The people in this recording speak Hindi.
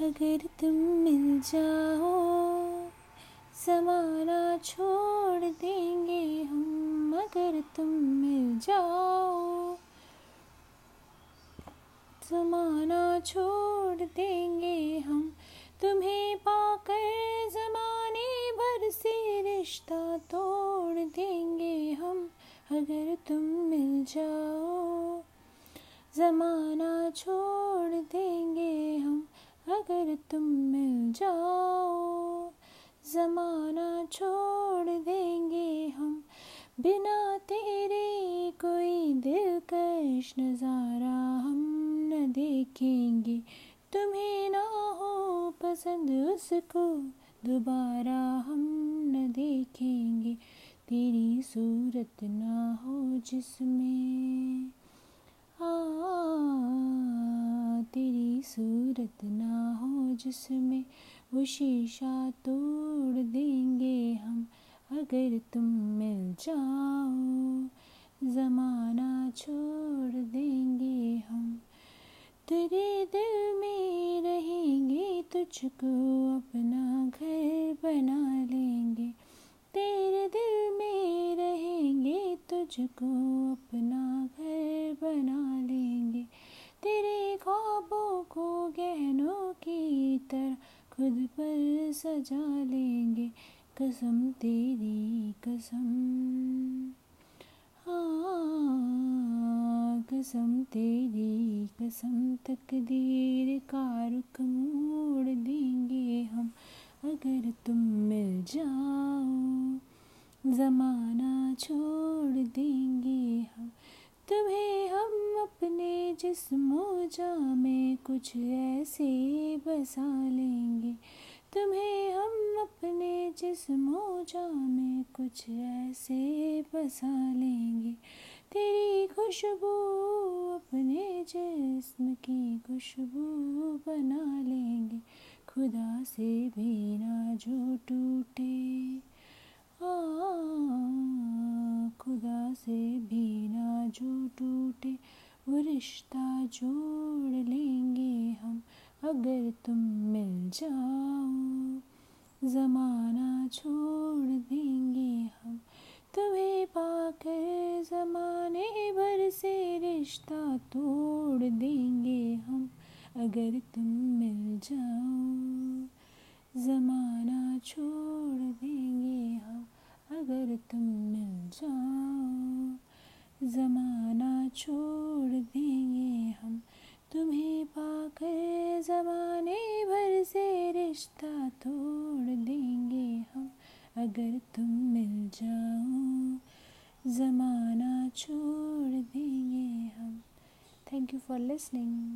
अगर तुम मिल जाओ, जमाना छोड़ देंगे हम, अगर तुम मिल जाओ। जमाना छोड़ देंगे हम, तुम्हें पाकर जमाने भर से रिश्ता तोड़ देंगे हम, अगर तुम मिल जाओ। जमाना छोड़ देंगे अगर तुम मिल जाओ, जमाना छोड़ देंगे हम। बिना तेरे कोई दिलकश नज़ारा हम न देखेंगे। तुम्हें ना हो पसंद उसको, दोबारा हम न देखेंगे। तेरी सूरत ना हो जिसमें आ, तेरी सूरत ना हो जिसमें वो शीशा तोड़ देंगे हम, अगर तुम मिल जाओ। ज़माना छोड़ देंगे हम, तेरे दिल में रहेंगे तुझको अपना घर बना लेंगे। तेरे दिल में रहेंगे तुझको अपना घर बना लेंगे। तेरे ख्वाबों गहनों की तरह खुद पर सजा लेंगे कसम, तेरी कसम। कसम, तेरी कसम, तकदीर का रुख मोड़ देंगे हम, अगर तुम मिल जाओ, ज़माना छोड़ देंगे हम। अपने जिस्मोजा में कुछ ऐसे बसा लेंगे। तुम्हें हम अपने जिस्मोजा में कुछ ऐसे बसा लेंगे। तेरी खुशबू अपने जिस्म की खुशबू बना लेंगे। खुदा से भी ना जो टूटे। आ, खुदा से भी ना जो टूटे। वो रिश्ता जोड़ लेंगे हम, अगर तुम मिल जाओ। ज़माना छोड़ देंगे हम, तुम्हें पाकर ज़माने भर से रिश्ता तोड़ देंगे हम, अगर तुम मिल जाओ। ज़माना छोड़ देंगे हम, अगर तुम मिल जाओ। ज़माना छोड़ अगर तुम मिल जाओ ज़माना छोड़ देंगे हम। Thank you for listening